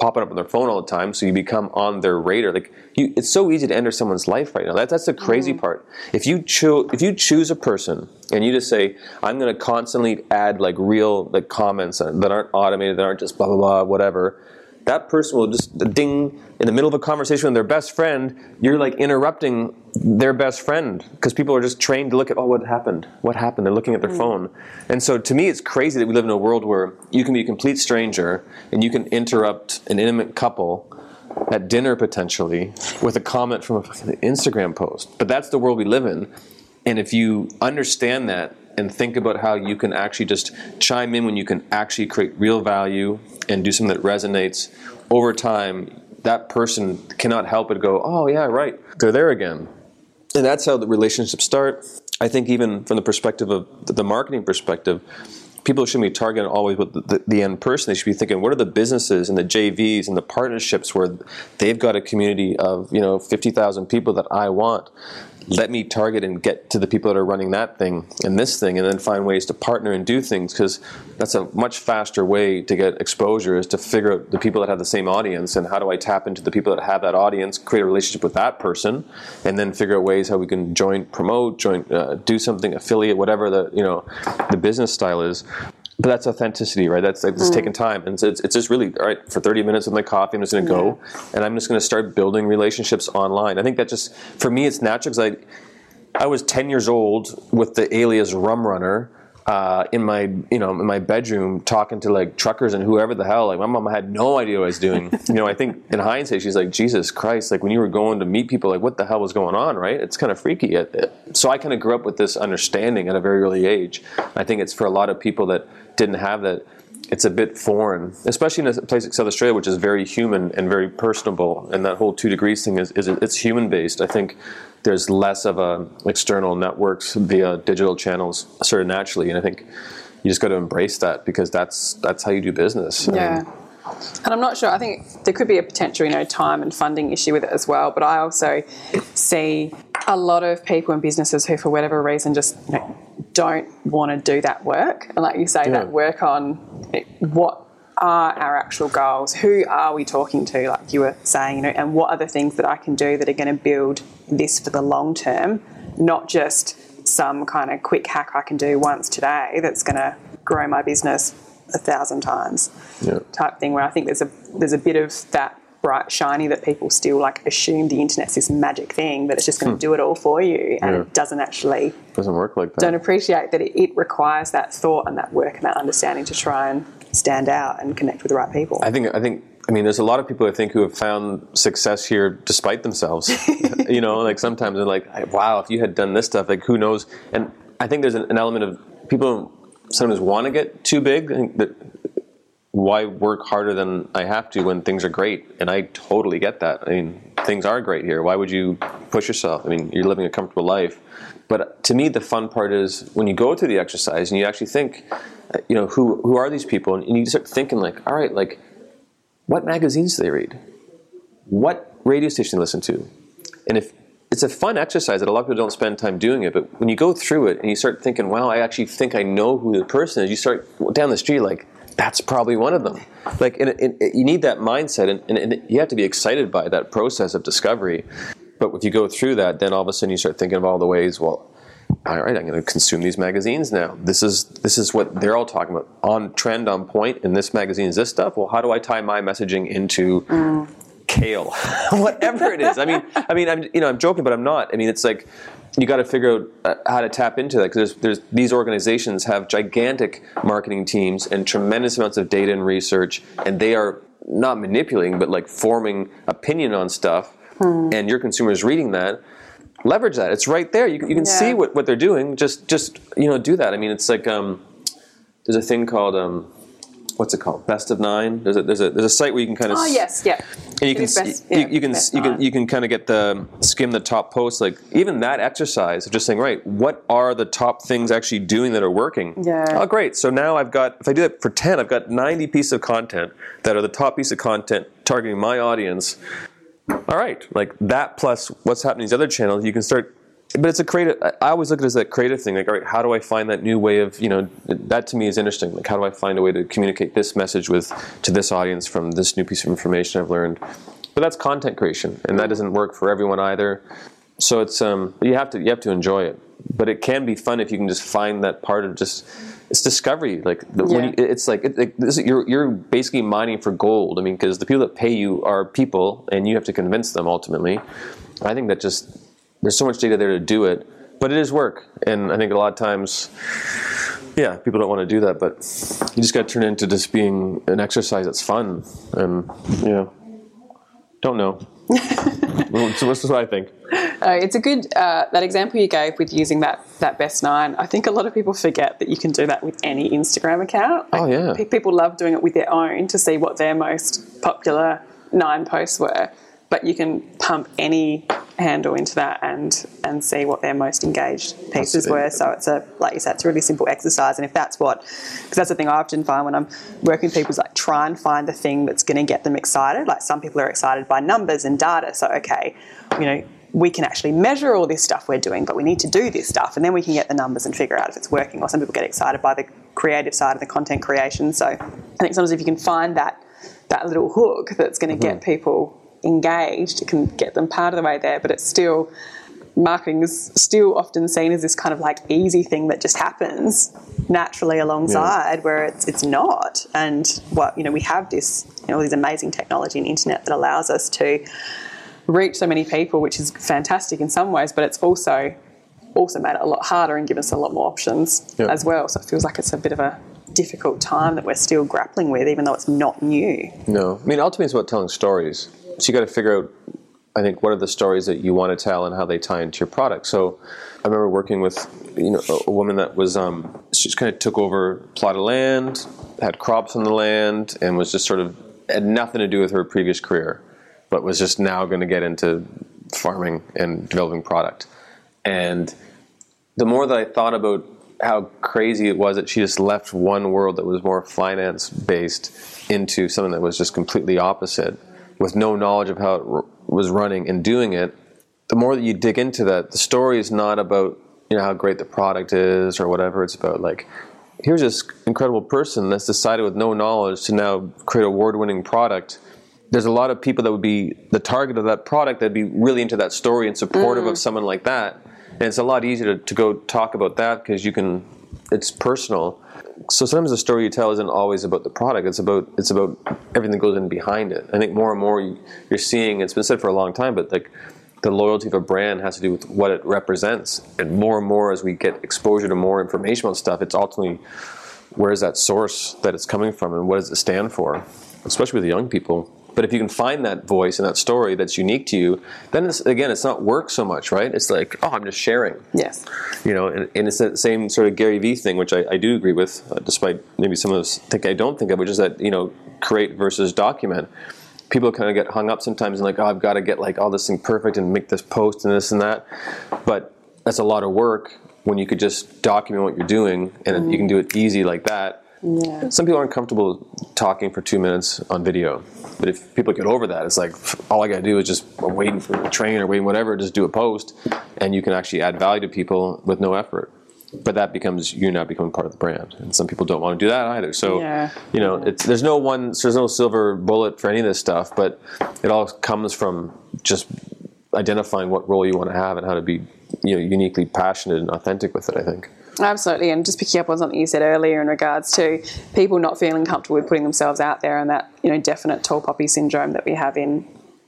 popping up on their phone all the time, so you become on their radar. Like you, it's so easy to enter someone's life right now. That, that's the crazy mm. part. If you choose, if you choose a person and you just say, "I'm going to constantly add like real like comments that aren't automated, that aren't just blah blah blah, whatever," that person will just ding in the middle of a conversation with their best friend. You're like interrupting their best friend because people are just trained to look at, oh, what happened? What happened? They're looking at their mm. phone. And so to me, it's crazy that we live in a world where you can be a complete stranger and you can interrupt an intimate couple at dinner potentially with a comment from an Instagram post. But that's the world we live in. And if you understand that and think about how you can actually just chime in when you can actually create real value and do something that resonates over time that person cannot help but go, oh yeah, right, they're there again, and that's how the relationships start. I think even from the perspective of the marketing perspective, people shouldn't be targeting always with the, the, end person. They should be thinking, what are the businesses and the JVs and the partnerships where they've got a community of you know fifty thousand people that I want let me target and get to the people that are running that thing and this thing, and then find ways to partner and do things because that's a much faster way to get exposure is to figure out the people that have the same audience and how do I tap into the people that have that audience, create a relationship with that person, and then figure out ways how we can joint promote, joint uh, do something, affiliate, whatever the you know the business style is but that's authenticity, right? That's like, it's mm. taking time, and it's, it's just really all right for thirty minutes with my coffee. I'm just going to yeah. go, and I'm just going to start building relationships online. I think that just for me, it's natural because I I was ten years old with the alias Rum Runner. Uh, in my you know in my bedroom talking to like truckers and whoever the hell like my mom had no idea what I was doing you know I think in hindsight she's like Jesus Christ like when you were going to meet people like what the hell was going on right it's kind of freaky so I kind of grew up with this understanding at a very early age I think it's for a lot of people that didn't have that, it's a bit foreign, especially in a place like South Australia, which is very human and very personable. And that whole two degrees thing is, is it's human based. I think there's less of a external networks via digital channels sort of naturally, and I think you just got to embrace that because that's that's how you do business. Yeah. I mean, and I'm not sure. I think there could be a potential, you know, time and funding issue with it as well. But I also see a lot of people and businesses who, for whatever reason, just you know, don't want to do that work. And like you say, yeah. that work on what are our actual goals? Who are we talking to? Like you were saying, you know, and what are the things that I can do that are going to build this for the long term, not just some kind of quick hack I can do once today that's going to grow my business a thousand times yeah. type thing where I think there's a there's a bit of that bright shiny that people still like assume the internet's this magic thing that it's just going to hmm. do it all for you and yeah. it doesn't actually doesn't work like that don't appreciate that it, it, requires that thought and that work and that understanding to try and stand out and connect with the right people I think I think I mean, there's a lot of people I think who have found success here despite themselves. you know, like sometimes they're like, "Wow, if you had done this stuff, like who knows?" And I think there's an, an element of people sometimes want to get too big. that why work harder than I have to when things are great? And I totally get that. I mean, things are great here. Why would you push yourself? I mean, you're living a comfortable life. But to me, the fun part is when you go through the exercise and you actually think, you know, who who are these people? And you start thinking like, all right, like, what magazines do they read? What radio station they listen to? And if it's a fun exercise that a lot of people don't spend time doing it. But when you go through it and you start thinking, "Wow, I actually think I know who the person is," you start down the street like, "That's probably one of them." Like, and, and, and you need that mindset, and, and, you have to be excited by that process of discovery. But if you go through that, then all of a sudden you start thinking of all the ways. Well, all right, I'm going to consume these magazines now. This is this is what they're all talking about on trend, on point. And this magazine is this stuff. Well, how do I tie my messaging into mm kale, whatever it is. I mean, I mean, I'm you know I'm joking, but I'm not. I mean, it's like you got to figure out uh, how to tap into that because there's, there's, these organizations have gigantic marketing teams and tremendous amounts of data and research, and they are not manipulating, but like forming opinion on stuff, hmm. and your consumers reading that. Leverage that. It's right there. You, you can yeah. see what, what they're doing. Just just you know do that. I mean, it's like um, there's a thing called um, what's it called? Best of Nine. There's a there's a there's a site where you can kind of oh yes yeah. And you can best, you, yeah, you, can you can you can kind of get the skim the top posts like even that exercise of just saying right what are the top things actually doing that are working yeah oh great so now I've got if I do that for ten I've got ninety pieces of content that are the top piece of content targeting my audience all right like that plus what's happening in these other channels you can start but it's a creative. I always look at it as a creative thing. Like, all right, how do I find that new way of you know? That to me is interesting. Like, how do I find a way to communicate this message with to this audience from this new piece of information I've learned? But that's content creation, and that doesn't work for everyone either. So it's um, you have to you have to enjoy it. But it can be fun if you can just find that part of just it's discovery. Like yeah. when you, it's like, it, it, this, you're you're basically mining for gold. I mean, because the people that pay you are people, and you have to convince them ultimately. I think that just there's so much data there to do it, but it is work. And I think a lot of times, yeah, people don't want to do that, but you just got to turn it into just being an exercise that's fun. And, yeah, don't know. so this is what I think. Uh, it's a good uh, that example you gave with using that that best nine. I think a lot of people forget that you can do that with any Instagram account. Like, oh yeah, people love doing it with their own to see what their most popular nine posts were, but you can pump any handle into that and and see what their most engaged pieces were. So it's a like you said, it's a really simple exercise. And if that's what, because that's the thing I often find when I'm working with people is like try and find the thing that's going to get them excited. Like some people are excited by numbers and data. So okay, you know. We can actually measure all this stuff we're doing, but we need to do this stuff, and then we can get the numbers and figure out if it's working. Or some people get excited by the creative side of the content creation. So I think sometimes if you can find that that little hook that's going to mm-hmm. get people engaged, it can get them part of the way there, but it's still marketing is still often seen as this kind of like easy thing that just happens naturally alongside yeah. where it's it's not and what you know we have this you know this amazing technology and internet that allows us to reach so many people, which is fantastic in some ways, but it's also also made it a lot harder and given us a lot more options yep. as well. So it feels like it's a bit of a difficult time that we're still grappling with, even though it's not new. No, I mean ultimately it's about telling stories. So you got to figure out, I think, what are the stories that you want to tell and how they tie into your product. So I remember working with you know a, woman that was um, she just kind of took over a plot of land, had crops on the land, and was just sort of had nothing to do with her previous career but was just now going to get into farming and developing product. And the more that I thought about how crazy it was that she just left one world that was more finance based into something that was just completely opposite with no knowledge of how it r- was running and doing it the more that you dig into that the story is not about you know how great the product is or whatever it's about like here's this incredible person that's decided with no knowledge to now create award winning product there's a lot of people that would be the target of that product that'd be really into that story and supportive mm. of someone like that. And it's a lot easier to, to go talk about that because you can, it's personal. So sometimes the story you tell isn't always about the product. It's about it's about everything that goes in behind it. I think more and more you're seeing. It's been said for a long time, but like the loyalty of a brand has to do with what it represents. And more and more as we get exposure to more information about stuff, it's ultimately where is that source that it's coming from and what does it stand for, especially with young people but if you can find that voice and that story that's unique to you, then it's, again, it's not work so much, right? It's like, oh, I'm just sharing. Yes. You know, and, and it's that same sort of Gary Vee thing, which I, I do agree with, uh, despite maybe some of us think I don't think of, which is that you know, create versus document. People kind of get hung up sometimes and like, oh, I've got to get like all this thing perfect and make this post and this and that, but that's a lot of work when you could just document what you're doing and mm. you can do it easy like that. Yeah. Some people aren't comfortable talking for two minutes on video. But if people get over that, it's like all I got to do is just waiting for a train or waiting whatever, just do a post, and you can actually add value to people with no effort. But that becomes you now becoming part of the brand, and some people don't want to do that either. So yeah. you know, it's, there's no one, there's no silver bullet for any of this stuff, but it all comes from just identifying what role you want to have and how to be you know uniquely passionate and authentic with it. I think. Absolutely, and just picking up on something you said earlier in regards to people not feeling comfortable with putting themselves out there, and that you know definite tall poppy syndrome that we have in.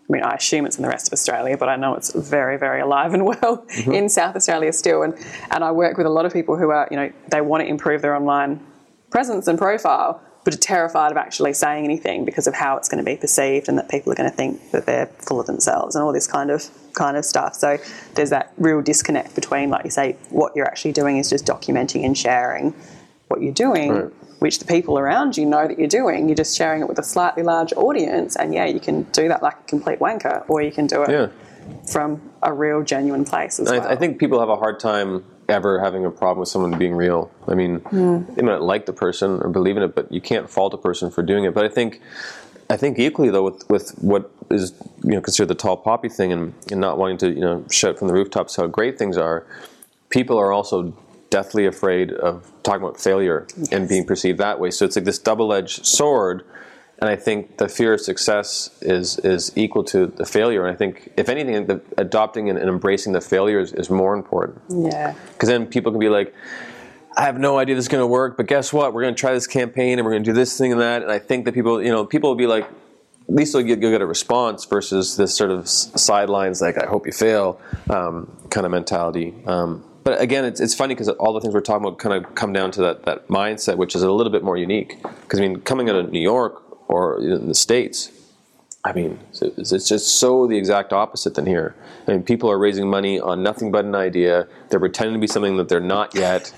I mean, I assume it's in the rest of Australia, but I know it's very, very alive and well mm-hmm. in South Australia still. And and I work with a lot of people who are you know they want to improve their online presence and profile, but are terrified of actually saying anything because of how it's going to be perceived and that people are going to think that they're full of themselves and all this kind of kind of stuff. So there's that real disconnect between, like you say, what you're actually doing is just documenting and sharing what you're doing, right. which the people around you know that you're doing. You're just sharing it with a slightly larger audience, and yeah, you can do that like a complete wanker, or you can do it yeah. from a real, genuine place as I, well. I think people have a hard time ever having a problem with someone being real. I mean, mm. they might like the person or believe in it, but you can't fault a person for doing it. But I think, I think equally though, with, with what is you know considered the tall poppy thing and, and not wanting to you know shout from the rooftops how great things are, people are also deathly afraid of talking about failure yes. and being perceived that way. So it's like this double-edged sword and I think the fear of success is is equal to the failure. And I think, if anything, the, adopting and, and, embracing the failures is more important. Yeah. Because then people can be like, I have no idea this is going to work, but guess what? We're going to try this campaign and we're going to do this thing and that. And I think that people, you know, people will be like, at least you'll get, you'll get a response versus this sort of sidelines, like, I hope you fail um, kind of mentality. Um, but again, it's, it's funny because all the things we're talking about kind of come down to that, that mindset, which is a little bit more unique. Because, I mean, coming out of New York, or in the states. I mean, it's just so the exact opposite than here. I mean, people are raising money on nothing but an idea. They're pretending to be something that they're not yet.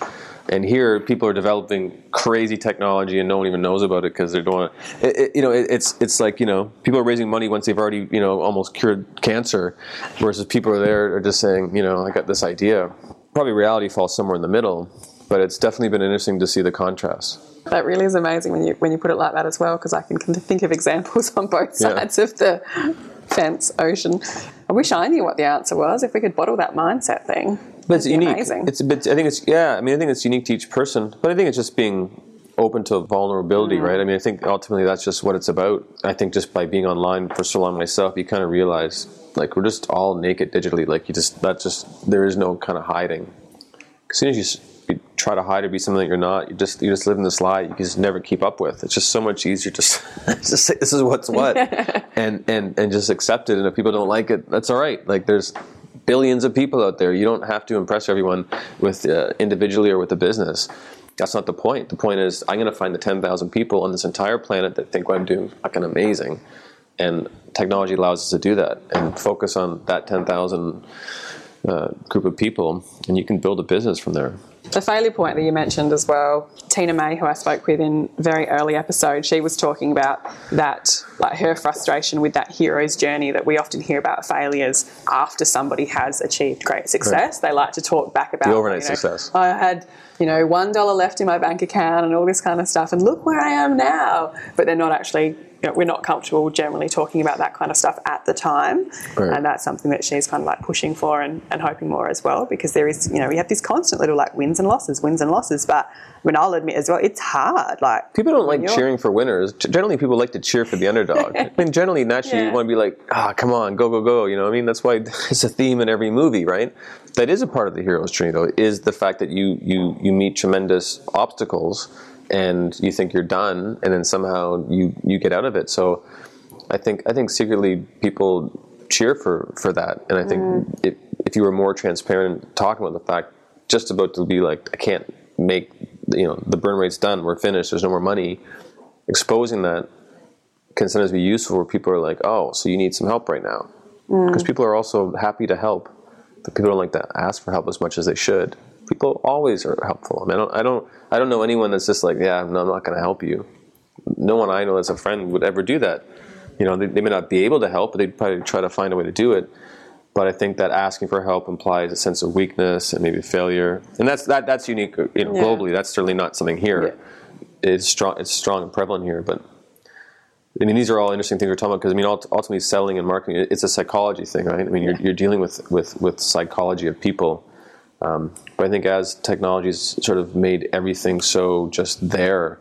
And here, people are developing crazy technology, and no one even knows about it because they're doing it, it, it. You know, it, it's it's like you know, people are raising money once they've already you know almost cured cancer, versus people are there are just saying, you know, I got this idea. Probably reality falls somewhere in the middle, but it's definitely been interesting to see the contrast. That really is amazing when you when you put it like that as well, because I can think of examples on both sides yeah. of the fence ocean. I wish I knew what the answer was. If we could bottle that mindset thing, but it's unique. Amazing. It's a bit. I think it's yeah. I mean, I think it's unique to each person, but I think it's just being open to vulnerability, mm. right? I mean, I think ultimately that's just what it's about. I think just by being online for so long myself, you kind of realize like we're just all naked digitally. Like you just that's just there is no kind of hiding. As soon as you, you try to hide or be something that you're not, you just you just live in this lie. You just never keep up with. It's just so much easier just just say this is what's what, and and and just accept it. And if people don't like it, that's all right. Like there's billions of people out there. You don't have to impress everyone with uh, individually or with the business. That's not the point. The point is, I'm going to find the 10,000 people on this entire planet that think what I'm doing fucking amazing. And technology allows us to do that and focus on that 10,000 uh, group of people, and you can build a business from there the failure point that you mentioned as well, Tina May, who I spoke with in very early episode, she was talking about that, like her frustration with that hero's journey that we often hear about failures after somebody has achieved great success. Right. They like to talk back about the overnight you know, success. I had you know one dollar left in my bank account and all this kind of stuff, and look where I am now. But they're not actually you know, we're not comfortable generally talking about that kind of stuff at the time. Right. And that's something that she's kind of like pushing for and, and hoping more as well, because there is, you know, we have this constant little like wins and losses, wins and losses. But I mean, I'll admit as well, it's hard. Like people don't like cheering for winners. Generally, people like to cheer for the underdog. I mean, generally, naturally, yeah. you want to be like, ah, oh, come on, go, go, go. You know, I mean, that's why it's a theme in every movie, right? That is a part of the hero's journey, though, is the fact that you you you meet tremendous obstacles and you think you're done, and then somehow you you get out of it. So I think I think secretly people cheer for for that, and I think mm. if, if you were more transparent talking about the fact, just about to be like, I can't make you know the burn rate's done, we're finished, there's no more money. Exposing that can sometimes be useful where people are like, oh, so you need some help right now, because mm. people are also happy to help, but people don't like to ask for help as much as they should people always are helpful. I mean, I don't, I don't, I don't know anyone that's just like, yeah, no, I'm not going to help you. No one I know as a friend would ever do that. You know, they, they, may not be able to help, but they'd probably try to find a way to do it. But I think that asking for help implies a sense of weakness and maybe failure, and that's that that's unique you know, yeah. globally. That's certainly not something here. Yeah. It's strong. It's strong and prevalent here, but I mean, these are all interesting things we're talking about because I mean, ultimately, selling and marketing, it's a psychology thing, right? I mean, you're, you're dealing with, with, with psychology of people um, but I think as technology's sort of made everything so just there,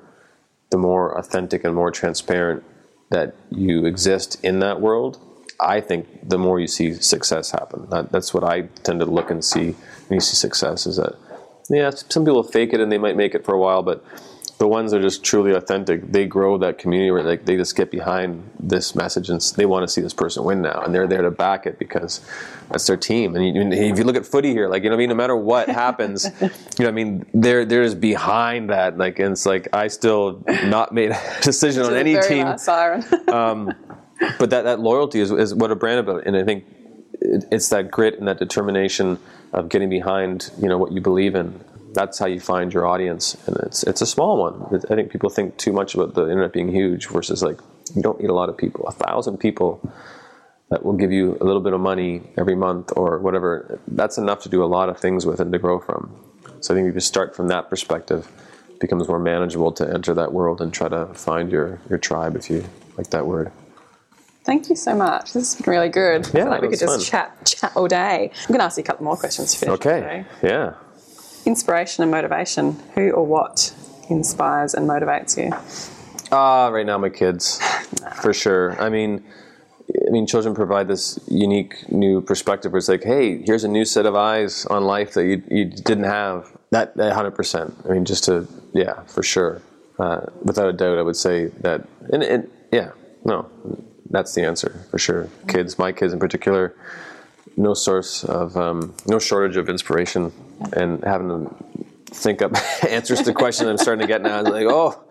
the more authentic and more transparent that you exist in that world, I think the more you see success happen. That, that's what I tend to look and see when you see success is that, yeah, some people fake it and they might make it for a while, but the ones that are just truly authentic, they grow that community where they, they just get behind this message and they want to see this person win now, and they're there to back it because that's their team. And you, if you look at footy here, like you know, I mean, no matter what happens, you know, I mean, they're they're just behind that. Like, and it's like I still not made a decision on any team. Um, but that that loyalty is, is what a brand about, and I think it's that grit and that determination of getting behind you know what you believe in that's how you find your audience, and it's it's a small one. I think people think too much about the internet being huge versus like you don't need a lot of people. A thousand people that will give you a little bit of money every month or whatever. That's enough to do a lot of things with and to grow from. So I think if you start from that perspective, it becomes more manageable to enter that world and try to find your your tribe, if you like that word. Thank you so much. This has been really good. Yeah, like we could just fun. chat chat all day. I'm going to ask you a couple more questions to finish. Okay. Yeah. Inspiration and motivation. Who or what inspires and motivates you? Ah, uh, right now my kids, for sure. I mean, I mean, children provide this unique new perspective where it's like, hey, here's a new set of eyes on life that you, you didn't have. That, that 100%. I mean, just to, yeah, for sure. Uh, without a doubt, I would say that, and, and yeah, no, that's the answer for sure. Kids, my kids in particular, no source of, um, no shortage of inspiration and having to think up answers to questions I'm starting to get now. I'm like, oh,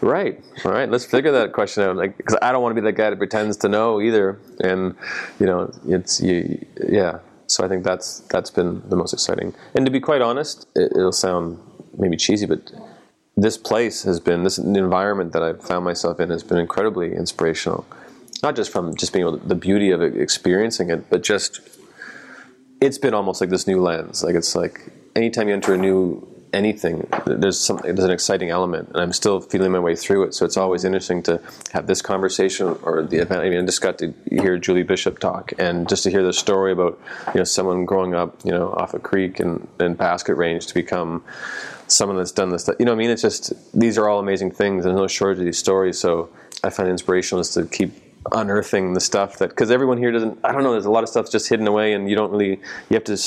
right, all right, let's figure that question out. Like, because I don't want to be that guy that pretends to know either. And you know, it's you, yeah. So I think that's that's been the most exciting. And to be quite honest, it, will sound maybe cheesy, but this place has been this environment that I've found myself in has been incredibly inspirational. Not just from just being able to, the beauty of experiencing it, but just it's been almost like this new lens. Like it's like anytime you enter a new anything, there's something, there's an exciting element, and I'm still feeling my way through it. So it's always interesting to have this conversation or the event. I mean, I just got to hear Julie Bishop talk, and just to hear the story about you know someone growing up, you know, off a creek and, basket range to become someone that's done this. You know, I mean, it's just these are all amazing things. There's no shortage of these stories. So I find inspirational is to keep unearthing the stuff that because everyone here doesn't. I don't know. There's a lot of stuff just hidden away, and you don't really. You have to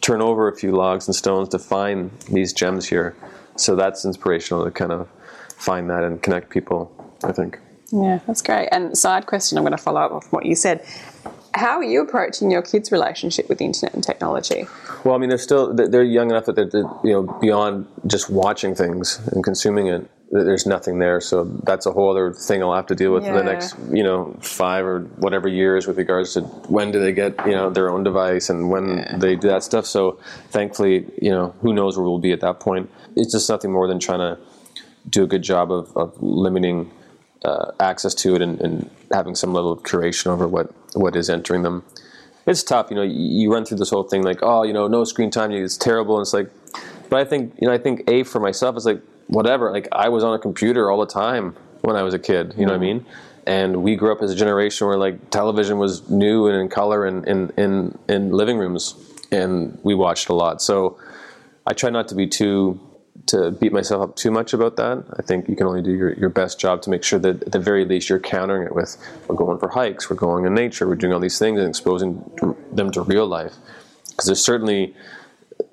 turn over a few logs and stones to find these gems here. So that's inspirational to kind of find that and connect people. I think. Yeah, that's great. And side question, I'm going to follow up with what you said. How are you approaching your kids' relationship with the internet and technology? Well, I mean, they're still they're young enough that they're, you know beyond just watching things and consuming it there's nothing there. So that's a whole other thing I'll have to deal with yeah. the next, you know, five or whatever years with regards to when do they get, you know, their own device and when yeah. they do that stuff. So thankfully, you know, who knows where we'll be at that point. It's just nothing more than trying to do a good job of, of limiting uh, access to it and, and, having some level of curation over what, what is entering them. It's tough, you know, you run through this whole thing like, oh, you know, no screen time, it's terrible. And it's like, but I think, you know, I think A for myself is like, whatever. Like I was on a computer all the time when I was a kid. You know what I mm-hmm. mean? And we grew up as a generation where like television was new and in color and in in in living rooms, and we watched a lot. So I try not to be too to beat myself up too much about that. I think you can only do your, your best job to make sure that at the very least you're countering it with we're going for hikes, we're going in nature, we're doing all these things and exposing them to real life. Because there's certainly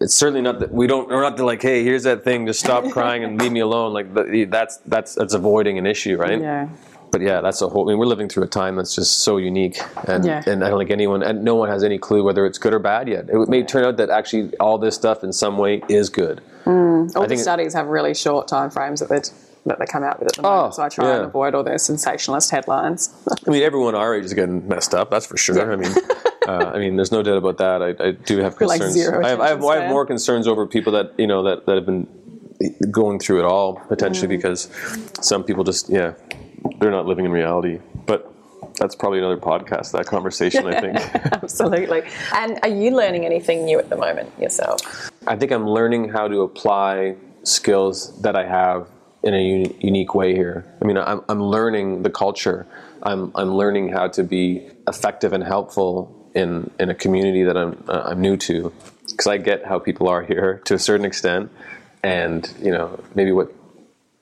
it's certainly not that we don't we're not like hey here's that thing just stop crying and leave me alone. Like that's that's that's avoiding an issue right? Yeah. But yeah that's a whole I mean we're living through a time that's just so unique and yeah. and I don't think anyone and no one has any clue whether it's good or bad yet. It may turn out that actually all this stuff in some way is good. Mm. all the studies have really short time frames that they that they come out with at the moment. Oh, so I try yeah. and avoid all those sensationalist headlines. I mean, everyone our age is getting messed up. That's for sure. Yeah. I mean, uh, I mean, there's no doubt about that. I, I do have concerns. Like I, have, I, have, I, have, more concerns over people that you know that, that have been going through it all potentially mm. because some people just yeah they're not living in reality. But that's probably another podcast. That conversation, I think. Absolutely. And are you learning anything new at the moment yourself? I think I'm learning how to apply skills that I have in a un- unique way here. I mean, I'm, I'm learning the culture. I'm, I'm learning how to be effective and helpful in in a community that I'm uh, I'm new to. Because I get how people are here to a certain extent, and you know maybe what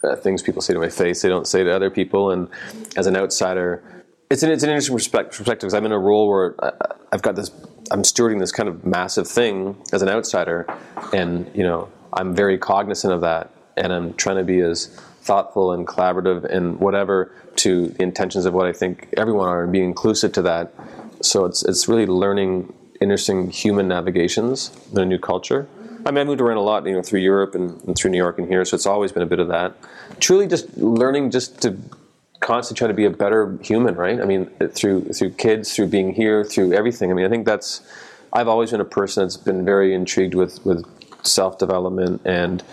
uh, things people say to my face they don't say to other people, and as an outsider, it's an it's an interesting perspective. Because I'm in a role where I, I've got this I'm stewarding this kind of massive thing as an outsider, and you know I'm very cognizant of that, and I'm trying to be as thoughtful and collaborative and whatever to the intentions of what I think everyone are and be inclusive to that so it's it's really learning interesting human navigations in a new culture. I mean, I moved around a lot, you know, through Europe and, and, through New York and here, so it's always been a bit of that. Truly, just learning just to constantly try to be a better human, right? I mean, uh, through through kids, through being here, through everything. I mean, I think that's. I've always been a person that's been very intrigued with with self development and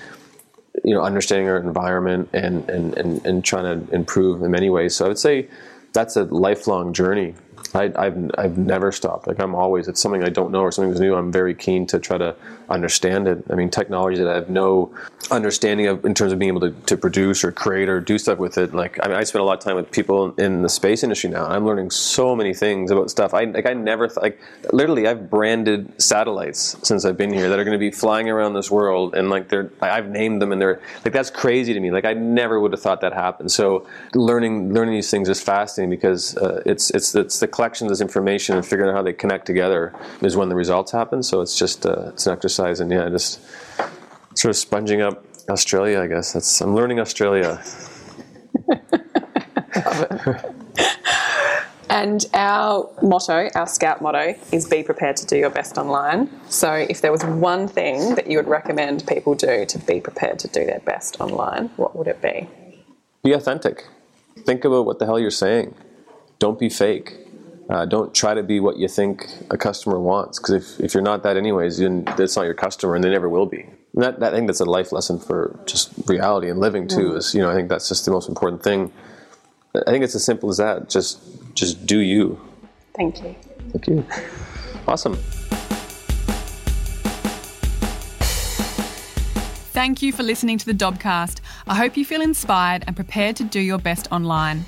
you know understanding our environment and, and and and trying to improve in many ways. So I would say that's a lifelong journey I, have I've never stopped. Like I'm always, it's something I don't know or something that's new. I'm very keen to try to understand it. I mean, technology that I have no understanding of in terms of being able to, to produce or create or do stuff with it. Like I mean, I spend a lot of time with people in the space industry now. I'm learning so many things about stuff. I like I never th- like literally I've branded satellites since I've been here that are going to be flying around this world and like they're I've named them and they're like that's crazy to me. Like I never would have thought that happened. So learning learning these things is fascinating because uh, it's it's it's the collection of this information and figuring out how they connect together is when the results happen. So it's just uh, it's an exercise, and yeah, just sort of sponging up Australia. I guess that's I'm learning Australia. And our motto, our scout motto, is be prepared to do your best online. So, if there was one thing that you would recommend people do to be prepared to do their best online, what would it be? Be authentic. Think about what the hell you're saying. Don't be fake. Uh, don't try to be what you think a customer wants because if, if you're not that anyways then that's not your customer and they never will be that, that, I think that's a life lesson for just reality and living too. Is you know I think that's just the most important thing. I think it's as simple as that. Just just do you. Thank you. Thank you. Awesome. Thank you for listening to the Dobcast. I hope you feel inspired and prepared to do your best online.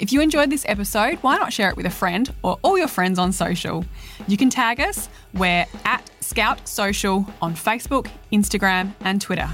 If you enjoyed this episode, why not share it with a friend or all your friends on social? You can tag us. We're at Scout Social on Facebook, Instagram, and Twitter.